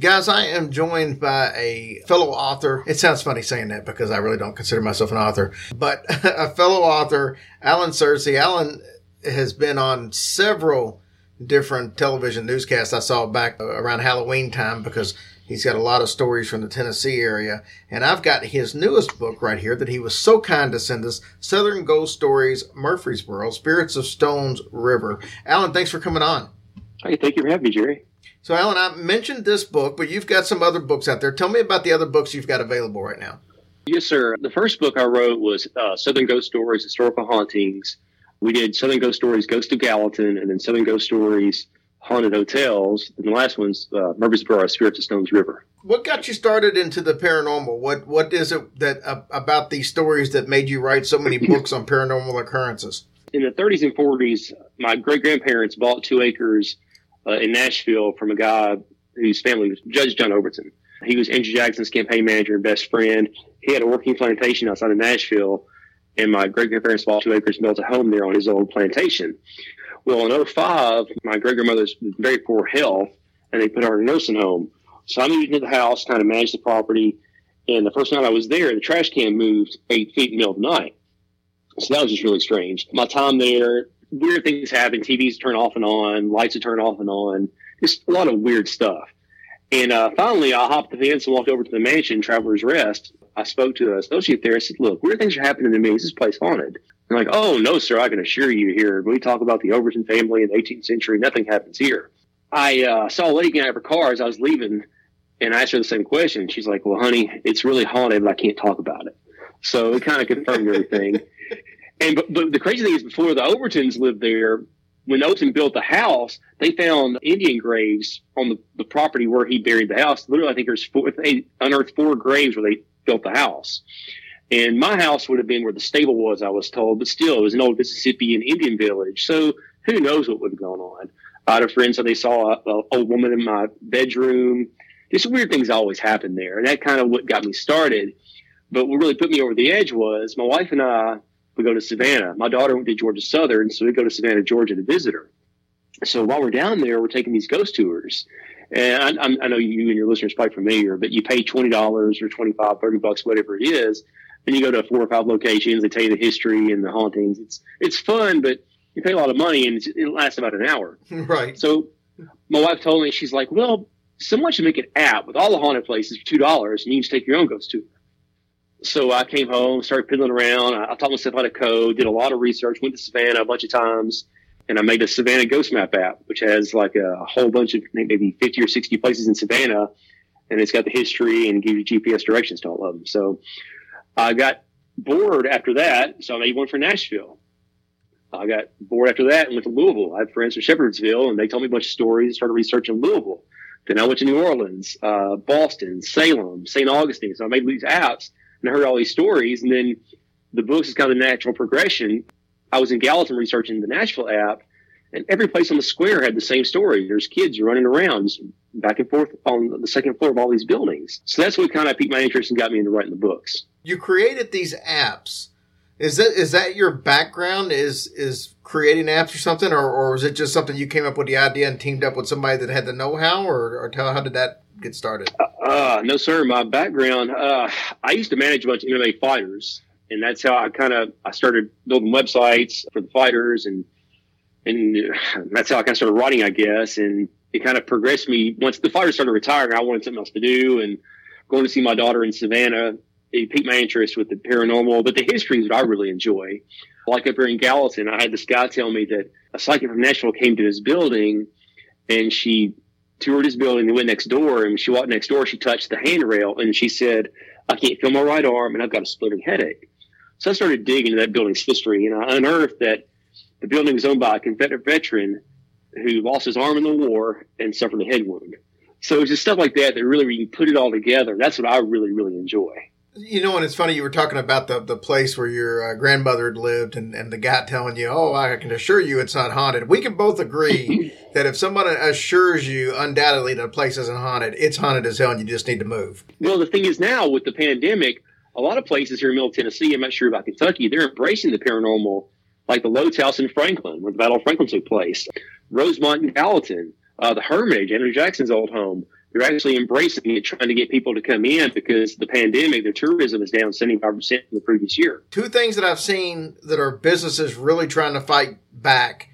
Guys, I am joined by a fellow author. It sounds funny saying that because I really don't consider myself an author, but a fellow author, Alan Sircy. Alan has been on several different television newscasts I saw back around Halloween time because he's got a lot of stories from the Tennessee area. And I've got his newest book right here that he was so kind to send us Southern Ghost Stories, Murfreesboro, Spirits of Stones River. Alan, thanks for coming on. Hey, thank you for having me, Jerry. So, Alan, I mentioned this book, but you've got some other books out there. Tell me about the other books you've got available right now. Yes, sir. The first book I wrote was uh, Southern Ghost Stories, Historical Hauntings. We did Southern Ghost Stories, Ghost of Gallatin, and then Southern Ghost Stories, Haunted Hotels. And the last one's uh, Murfreesboro, Spirits of Stones River. What got you started into the paranormal? What What is it that uh, about these stories that made you write so many books on paranormal occurrences? In the 30s and 40s, my great grandparents bought two acres uh, in Nashville from a guy whose family was Judge John Overton. He was Andrew Jackson's campaign manager and best friend. He had a working plantation outside of Nashville, and my great grandparents bought two acres and built a home there on his old plantation. Well, in 05, my great grandmother's very poor health, and they put her in a nursing home. So I moved into the house, kind of managed the property. And the first night I was there, the trash can moved eight feet in the middle of the night. So that was just really strange. My time there, weird things happen. TVs turn off and on, lights turn off and on, just a lot of weird stuff. And uh, finally, I hopped the fence and walked over to the mansion, Traveler's Rest. I spoke to the associate there. I said, "Look, weird things are happening to me. Is this place haunted?" I'm like, "Oh no, sir. I can assure you here. When we talk about the Overton family in the 18th century, nothing happens here." I uh, saw a lady get out of her car as I was leaving, and I asked her the same question. She's like, "Well, honey, it's really haunted, but I can't talk about it." So it kind of confirmed everything. And but, but the crazy thing is, before the Overtons lived there, when Overton built the house, they found Indian graves on the, the property where he buried the house. Literally, I think there's four, they unearthed four graves where they built the house. And my house would have been where the stable was, I was told, but still, it was an old Mississippian Indian village. So who knows what would have gone on? I had a friend said they saw an old woman in my bedroom. Just weird things always happen there. And that kind of what got me started. But what really put me over the edge was my wife and I we go to Savannah. My daughter went to Georgia Southern, so we go to Savannah, Georgia to visit her. So while we're down there, we're taking these ghost tours. And I, I know you and your listeners are probably familiar, but you pay $20 or 25, 30 bucks, whatever it is. And you go to four or five locations. They tell you the history and the hauntings. It's, it's fun, but you pay a lot of money and it lasts about an hour. Right. So my wife told me, she's like, well, someone should make an app with all the haunted places for $2 and you can just take your own ghost tour so I came home, started piddling around. I, taught myself how to code, did a lot of research, went to Savannah a bunch of times, and I made a Savannah Ghost Map app, which has like a whole bunch of maybe 50 or 60 places in Savannah, and it's got the history and gives you GPS directions to all of them. So I got bored after that, so I made one for Nashville. I got bored after that and went to Louisville. I had friends from Shepherdsville, and they told me a bunch of stories. Started researching Louisville. Then I went to New Orleans, uh, Boston, Salem, St. Augustine. So I made these apps and I heard all these stories. And then the books is kind of the natural progression. I was in Gallatin researching the Nashville app, and every place on the square had the same story. There's kids running around back and forth on the second floor of all these buildings. So that's what kind of piqued my interest and got me into writing the books. You created these apps. Is that is that your background? Is is creating apps or something, or or was it just something you came up with the idea and teamed up with somebody that had the know how, or or tell how did that get started? Uh, no, sir. My background, uh, I used to manage a bunch of MMA fighters, and that's how I kind of I started building websites for the fighters, and and that's how I kind of started writing, I guess. And it kind of progressed me. Once the fighters started retiring, I wanted something else to do, and going to see my daughter in Savannah. It piqued my interest with the paranormal, but the history is what I really enjoy. Like up here in Gallatin, I had this guy tell me that a psychic from Nashville came to his building, and she toured his building and went next door. And she walked next door, she touched the handrail and she said, I can't feel my right arm and I've got a splitting headache. So I started digging into that building's history and I unearthed that the building was owned by a Confederate veteran who lost his arm in the war and suffered a head wound. So it's just stuff like that that really, you put it all together. That's what I really, really enjoy. You know, and it's funny you were talking about the the place where your uh, grandmother had lived, and, and the guy telling you, "Oh, I can assure you it's not haunted." We can both agree that if someone assures you undoubtedly that a place isn't haunted, it's haunted as hell, and you just need to move. Well, the thing is now with the pandemic, a lot of places here in Middle Tennessee, I'm not sure about Kentucky, they're embracing the paranormal, like the Lotz House in Franklin, where the Battle of Franklin took place, Rosemont in Gallatin, uh, the Hermitage, Andrew Jackson's old home. They're actually embracing it, trying to get people to come in because the pandemic, their tourism is down 75% from the previous year. Two things that I've seen that are businesses really trying to fight back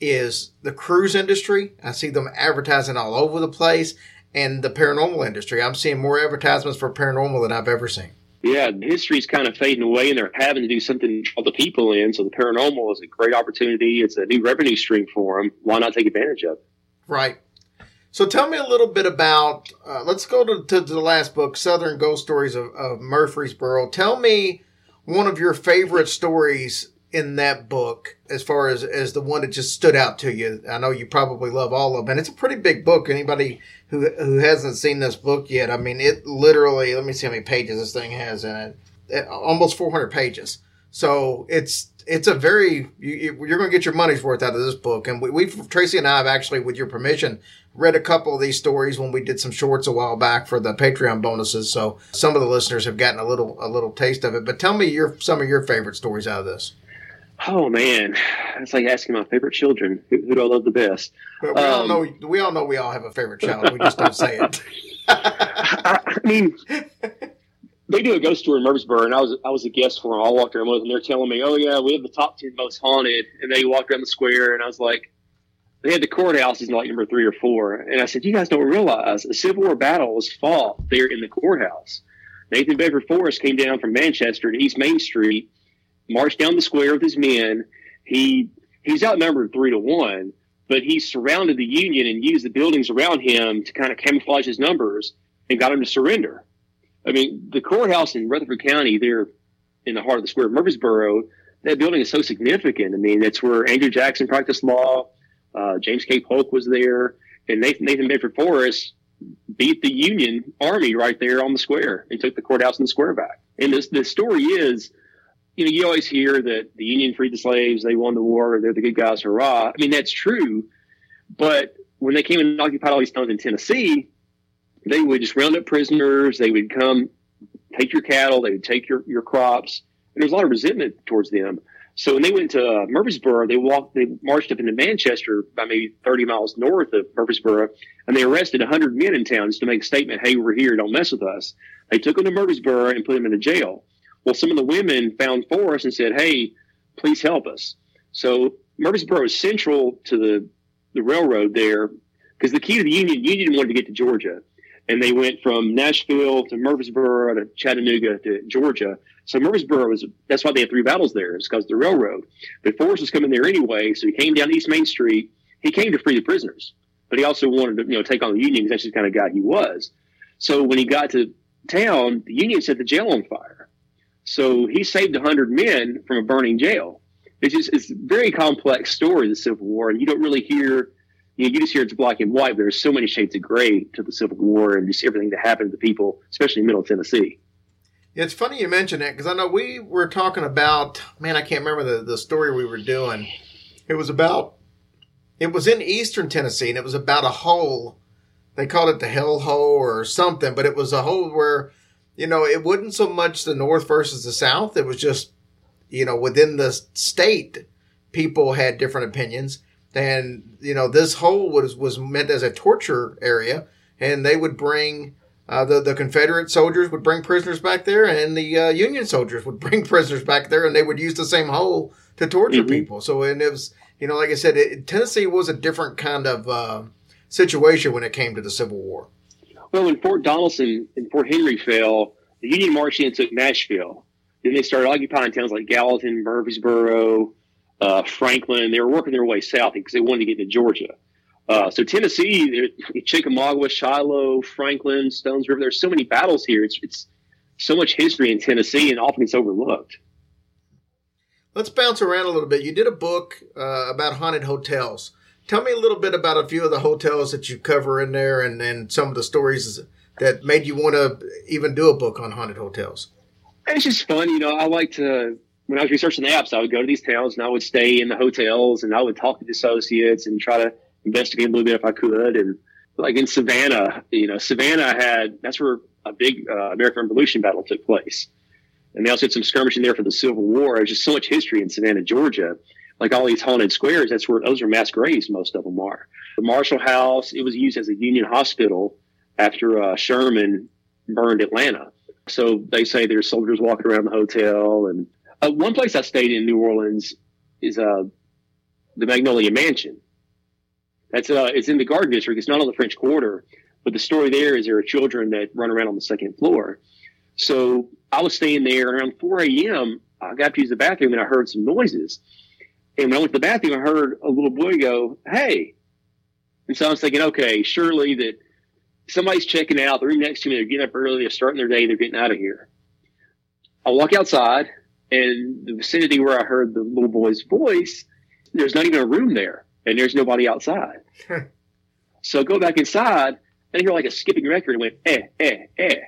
is the cruise industry. I see them advertising all over the place and the paranormal industry. I'm seeing more advertisements for paranormal than I've ever seen. Yeah, history's kind of fading away, and they're having to do something to draw the people in. So the paranormal is a great opportunity. It's a new revenue stream for them. Why not take advantage of it? Right. So tell me a little bit about. Uh, let's go to, to, the last book, Southern Ghost Stories of, of Murfreesboro. Tell me one of your favorite stories in that book as far as as the one that just stood out to you i know you probably love all of them and it's a pretty big book anybody who who hasn't seen this book yet i mean it literally let me see how many pages this thing has in it, it almost 400 pages so it's it's a very you, are going to get your money's worth out of this book and we, we've tracy and i have actually with your permission read a couple of these stories when we did some shorts a while back for the patreon bonuses so some of the listeners have gotten a little a little taste of it but tell me your some of your favorite stories out of this Oh man, it's like asking my favorite children. Who, who do I love the best? But we um, all know we all know we all have a favorite child. We just don't say it. I, I, mean, they do a ghost tour in Murfreesboro, and I was I was a guest for them. I walked around with them. They're telling me, "Oh yeah, we have the top ten most haunted," and they walked around the square, and I was like, "They had the courthouses in like number three or four. and I said, "You guys don't realize a Civil War battle was fought there in the courthouse." Nathan Bedford Forrest came down from Manchester to East Main Street marched down the square with his men. He he's outnumbered three to one, but he surrounded the Union and used the buildings around him to kind of camouflage his numbers and got him to surrender. I mean, the courthouse in Rutherford County, there in the heart of the square of Murfreesboro, that building is so significant. I mean, that's where Andrew Jackson practiced law. Uh, James K. Polk was there, and Nathan, Nathan Bedford Forrest beat the Union Army right there on the square and took the courthouse and the square back. And this the story is you know, you always hear that the Union freed the slaves, they won the war, they're the good guys, hurrah. I mean, that's true. But when they came and occupied all these towns in Tennessee, they would just round up prisoners. They would come take your cattle. They would take your, your crops. And there's a lot of resentment towards them. So when they went to uh, Murfreesboro, they walked, they marched up into Manchester, by maybe 30 miles north of Murfreesboro, and they arrested 100 men in town just to make a statement, "Hey, we're here. Don't mess with us." They took them to Murfreesboro and put them in a jail. Well, some of the women found Forrest and said, "Hey, please help us." So Murfreesboro is central to the the railroad there because the key to the Union, Union wanted to get to Georgia, and they went from Nashville to Murfreesboro to Chattanooga to Georgia. So Murfreesboro was that's why they had three battles there. It's because the railroad. But Forrest was coming there anyway, so he came down East Main Street. He came to free the prisoners, but he also wanted to you know take on the Union because that's the kind of guy he was. So when he got to town, the Union set the jail on fire. So he saved 100 men from a burning jail. It's just it's a very complex story, the Civil War, and you don't really hear. You, just hear it's black and white, but there's so many shades of gray to the Civil War and just everything that happened to people, especially in Middle Tennessee. Yeah, it's funny you mention that because I know we were talking about. Man, I can't remember the the story we were doing. It was about. It was in Eastern Tennessee, and it was about a hole. They called it the Hell Hole or something, but it was a hole where you know, it wasn't so much the North versus the South. It was just, you know, within the state, people had different opinions. And, you know, this hole was, was meant as a torture area. And they would bring, uh, the, the Confederate soldiers would bring prisoners back there and the uh, Union soldiers would bring prisoners back there and they would use the same hole to torture mm-hmm. people. So, and it was, you know, like I said, it, Tennessee was a different kind of uh, situation when it came to the Civil War. Well, when Fort Donelson and Fort Henry fell, the Union marched in and took Nashville. Then they started occupying towns like Gallatin, Murfreesboro, uh, Franklin. They were working their way south because they wanted to get to Georgia. Uh, so Tennessee, Chickamauga, Shiloh, Franklin, Stones River. There's so many battles here. It's it's so much history in Tennessee, and often it's overlooked. Let's bounce around a little bit. You did a book uh, about haunted hotels. Tell me a little bit about a few of the hotels that you cover in there, and, and some of the stories that made you want to even do a book on haunted hotels? It's just fun, you know. I like to when I was researching the apps, I would go to these towns and I would stay in the hotels and I would talk to the associates and try to investigate a little bit if I could. And like in Savannah, you know, Savannah had that's where a big uh, American Revolution battle took place. And they also had some skirmishing there for the Civil War. There's just so much history in Savannah, Georgia. Like all these haunted squares, that's where those are mass graves, most of them are. The Marshall House, it was used as a Union hospital after uh, Sherman burned Atlanta. So they say there's soldiers walking around the hotel. And uh, one place I stayed in New Orleans is uh, the Magnolia Mansion. That's uh, it's in the Garden District. It's not on the French Quarter, but the story there is there are children that run around on the second floor. So I was staying there, around 4 a.m., I got to use the bathroom, and I heard some noises. And when I went to the bathroom, I heard a little boy go, "Hey!" And so I was thinking, okay, surely that somebody's checking out. They're next to me. They're getting up early. They're starting their day. They're getting out of here. I walk outside, and the vicinity where I heard the little boy's voice, there's not even a room there, and there's nobody outside. so I go back inside, and I hear like a skipping record. and went eh eh eh,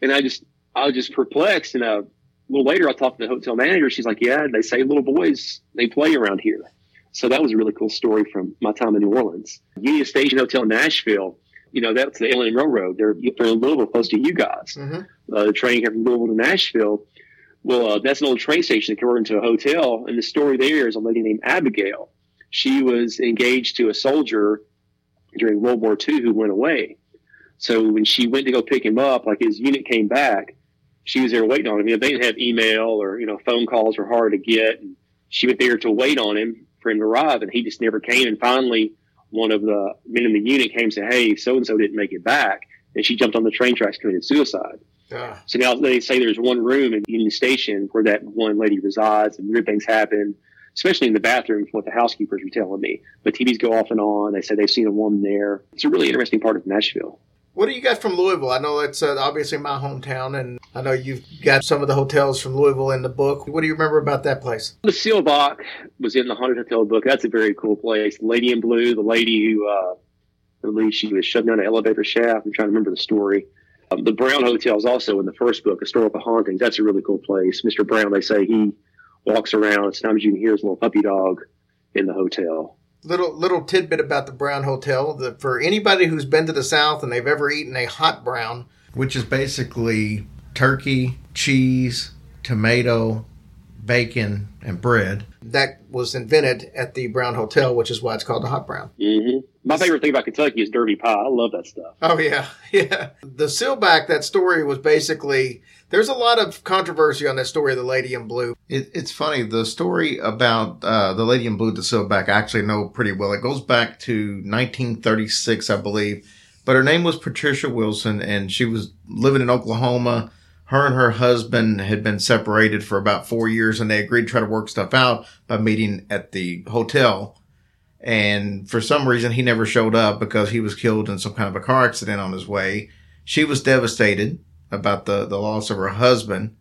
and I just I was just perplexed. And a little later, I talked to the hotel manager. She's like, "Yeah, they say little boys they play around here." So that was a really cool story from my time in New Orleans. Union Station Hotel, Nashville you know, that's the L&N Railroad. They're, they're in Louisville, close to you guys. Mm-hmm. Uh, the train here from Louisville to Nashville. Well, uh, that's an old train station that converted into a hotel. And the story there is a lady named Abigail. She was engaged to a soldier during World War II who went away. So when she went to go pick him up, like his unit came back, she was there waiting on him. You know, they didn't have email or, you know, phone calls were hard to get. And she went there to wait on him for him to arrive. And he just never came. And finally, one of the men in the unit came and said, Hey, so and so didn't make it back. And she jumped on the train tracks, committed suicide. Yeah. So now they say there's one room in Union Station where that one lady resides and weird things happen, especially in the bathroom, from what the housekeepers were telling me. But TVs go off and on. They say they've seen a woman there. It's a really interesting part of Nashville. What do you got from Louisville? I know it's uh, obviously my hometown, and I know you've got some of the hotels from Louisville in the book. What do you remember about that place? The Seelbach was in the Haunted Hotel book. That's a very cool place. The Lady in Blue, the lady who, uh, I believe she was shoved down an elevator shaft. I'm trying to remember the story. Um, the Brown Hotel is also in the first book, Historical Hauntings. That's a really cool place. Mr. Brown, they say he walks around. Sometimes you can hear his little puppy dog in the hotel little little tidbit about the Brown Hotel. The, for anybody who's been to the South and they've ever eaten a hot brown, which is basically turkey, cheese, tomato, bacon, and bread, that was invented at the Brown Hotel, which is why it's called the hot brown. Mm-hmm. My favorite thing about Kentucky is Derby pie. I love that stuff. Oh yeah, yeah. The Seelbach, that story was basically there's a lot of controversy on that story of the Lady in Blue. It, it's funny. The story about uh, the Lady in Blue, the Seelbach, I actually know pretty well. It goes back to 1936, I believe. But her name was Patricia Wilson, and she was living in Oklahoma. Her and her husband had been separated for about four years, and they agreed to try to work stuff out by meeting at the hotel. And for some reason, he never showed up because he was killed in some kind of a car accident on his way. She was devastated about the, the loss of her husband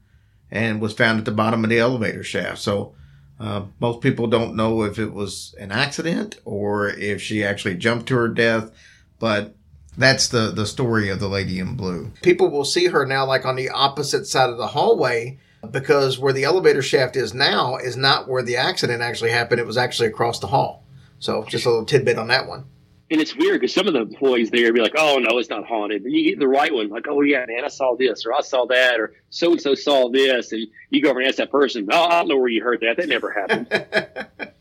and was found at the bottom of the elevator shaft. So, uh, most people don't know if it was an accident or if she actually jumped to her death, but that's the, the story of the lady in blue. People will see her now like on the opposite side of the hallway because where the elevator shaft is now is not where the accident actually happened. It was actually across the hall. So just a little tidbit on that one and it's weird because some of the employees there be like, "Oh no, it's not haunted," and you get the right one, like, "Oh yeah, man, I saw this, or I saw that, or so and so saw this," and you go over and ask that person, "Oh, I don't know where you heard that. That never happened."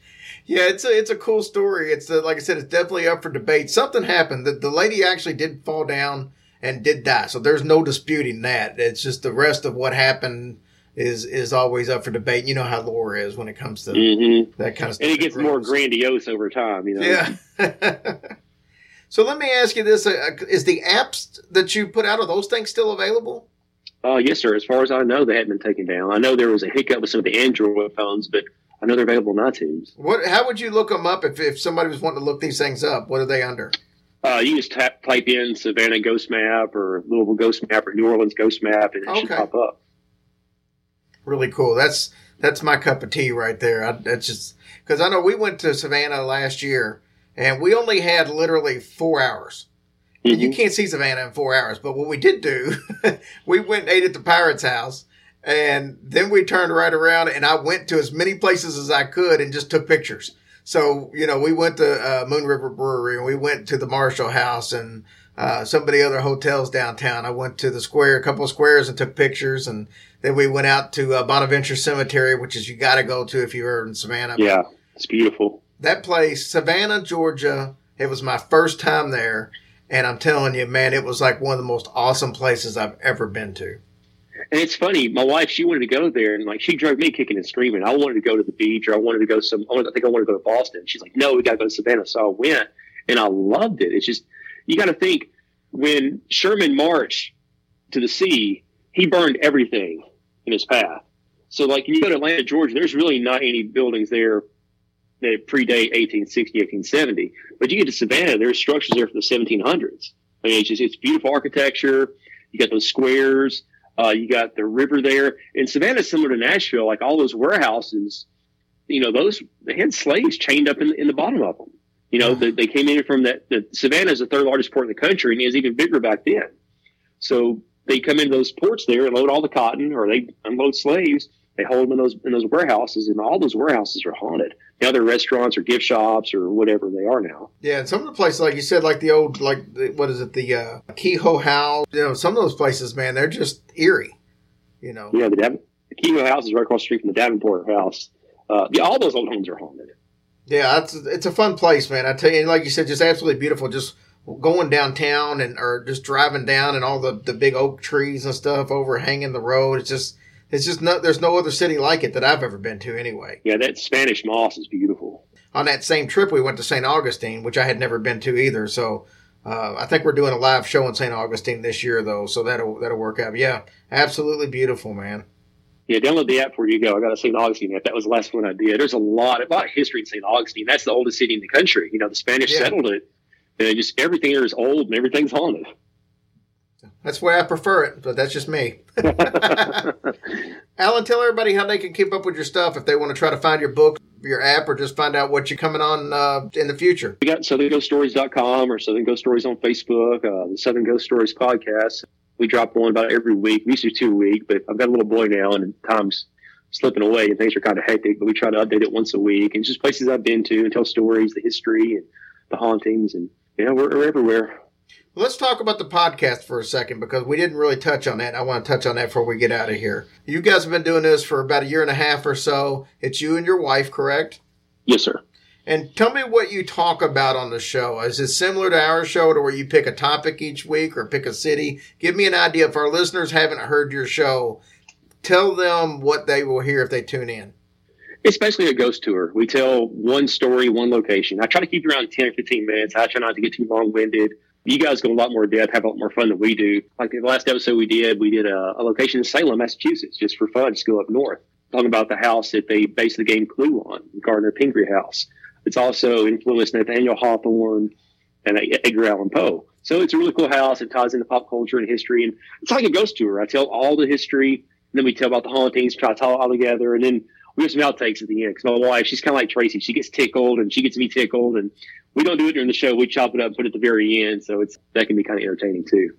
yeah, it's a it's a cool story. It's a, like I said, it's definitely up for debate. Something happened. The the lady actually did fall down and did die, so there's no disputing that. It's just the rest of what happened is is always up for debate. You know how lore is when it comes to mm-hmm. that kind of stuff. And it gets more grandiose over time, you know. Yeah. so let me ask you this: uh, uh, Is the apps that you put out are those things still available? Uh, yes, sir. As far as I know, they haven't been taken down. I know there was a hiccup with some of the Android phones, but I know they're available on iTunes. What? How would you look them up if, if somebody was wanting to look these things up? What are they under? Uh, you just tap, type in Savannah Ghost Map or Louisville Ghost Map or New Orleans Ghost Map, and it okay. should pop up really cool. That's that's my cup of tea right there. I, that's just because I know we went to Savannah last year and we only had literally four hours. Mm-hmm. And you can't see Savannah in four hours, but what we did do, we went and ate at the Pirates House, and then we turned right around and I went to as many places as I could and just took pictures. So you know, we went to uh, Moon River Brewery and we went to the Marshall House and uh, some of the other hotels downtown. I went to the square, a couple of squares, and took pictures and then we went out to uh, Bonaventure Cemetery, which is you got to go to if you're in Savannah. Yeah, it's beautiful. That place, Savannah, Georgia. It was my first time there, And I'm telling you, man, it was like one of the most awesome places I've ever been to. And it's funny, my wife, she wanted to go there and like she drove me kicking and screaming. I wanted to go to the beach or I wanted to go some, I think I wanted to go to Boston. She's like, no, we got to go to Savannah. So I went and I loved it. It's just, you got to think when Sherman marched to the sea, he burned everything in his path. So like you go to Atlanta, Georgia, there's really not any buildings there that predate 1860, 1870. But you get to Savannah, there's structures there from the 1700s. I mean, it's just, it's beautiful architecture. You got those squares. Uh, you got the river there. And Savannah, is similar to Nashville, like all those warehouses, you know, those, they had slaves chained up in, in the bottom of them. You know, they, they came in from that, the Savannah is the third largest port in the country and it was even bigger back then. So they come into those ports there and load all the cotton or they unload slaves. They hold them in those, in those warehouses and all those warehouses are haunted now they're restaurants or gift shops or whatever they are now. Yeah, and some of the places, like you said, like the old, like what is it, the uh, Kehoe House? You know, some of those places, man, they're just eerie. You know. Yeah, the, Dav- the Kehoe House is right across the street from the Davenport House. Uh, yeah, all those old homes are haunted. Yeah, it's it's a fun place, man. I tell you, like you said, just absolutely beautiful. Just going downtown and or just driving down and all the the big oak trees and stuff overhanging the road. It's just it's just no, there's no other city like it that I've ever been to anyway. Yeah, that Spanish moss is beautiful. On that same trip, we went to St. Augustine, which I had never been to either. So uh, I think we're doing a live show in St. Augustine this year, though. So that'll that'll work out. Yeah, absolutely beautiful, man. Yeah, download the app before you go. I got a St. Augustine app. That was the last one I did. There's a lot, a lot of history in St. Augustine. That's the oldest city in the country. You know, the Spanish yeah. settled it, and just everything there is old and everything's haunted. That's way I prefer it, but that's just me. Alan, tell everybody how they can keep up with your stuff if they want to try to find your book, your app, or just find out what you're coming on uh, in the future. We got southernghoststories.com or Southern Ghost Stories on Facebook, uh, the Southern Ghost Stories podcast. We drop one about every week. We used to two a week, but I've got a little boy now and time's slipping away and things are kind of hectic, but we try to update it once a week and just places I've been to and tell stories, the history and the hauntings. And, know, we're, we're everywhere. Let's talk about the podcast for a second because we didn't really touch on that. I want to touch on that before we get out of here. You guys have been doing this for about a year and a half or so. It's you and your wife, correct? Yes, sir. And tell me what you talk about on the show. Is it similar to our show to where you pick a topic each week or pick a city? Give me an idea. If our listeners haven't heard your show, tell them what they will hear if they tune in. It's basically a ghost tour. We tell one story, one location. I try to keep around 10 or 15 minutes. I try not to get too long winded you guys go a lot more depth, have a lot more fun than we do. Like the last episode we did, we did a, a location in Salem, Massachusetts, just for fun, just go up north, talking about the house that they based the game Clue on, Gardner Pingree House. It's also influenced Nathaniel Hawthorne and Edgar Allan Poe. So it's a really cool house. It ties into pop culture and history, and it's like a ghost tour. I tell all the history, and then we tell about the hauntings, try to tie it all together, and then we have some outtakes at the end because my wife, she's kind of like Tracy. She gets tickled, and she gets me tickled, and we don't do it during the show. We chop it up and put it at the very end, so it's that can be kind of entertaining too.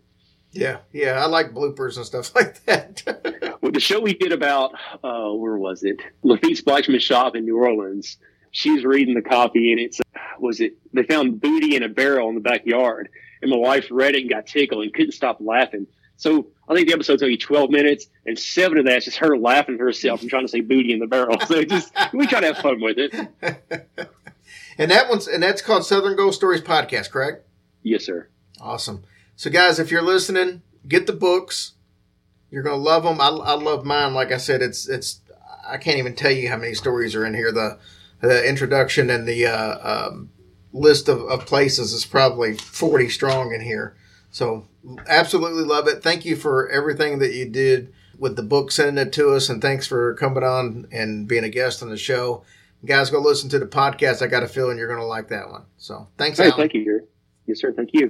Yeah, yeah, I like bloopers and stuff like that. well, the show we did about uh, where was it? Lafitte's Blacksmith Shop in New Orleans. She's reading the copy, and it's was it? They found booty in a barrel in the backyard, and my wife read it and got tickled and couldn't stop laughing. So I think the episode's only 12 minutes, and seven of that's just her laughing to herself and trying to say booty in the barrel. So just we try to have fun with it. And that one's and that's called Southern Ghost Stories Podcast, correct? Yes, sir. Awesome. So, guys, if you're listening, get the books. You're gonna love them. I, I love mine. Like I said, it's it's I can't even tell you how many stories are in here. The the introduction and the uh, um, list of, of places is probably 40 strong in here. So, absolutely love it. Thank you for everything that you did with the book, sending it to us, and thanks for coming on and being a guest on the show guys, go listen to the podcast. I got a feeling you're going to like that one. So thanks. Hey, thank you. Yes, sir. Thank you.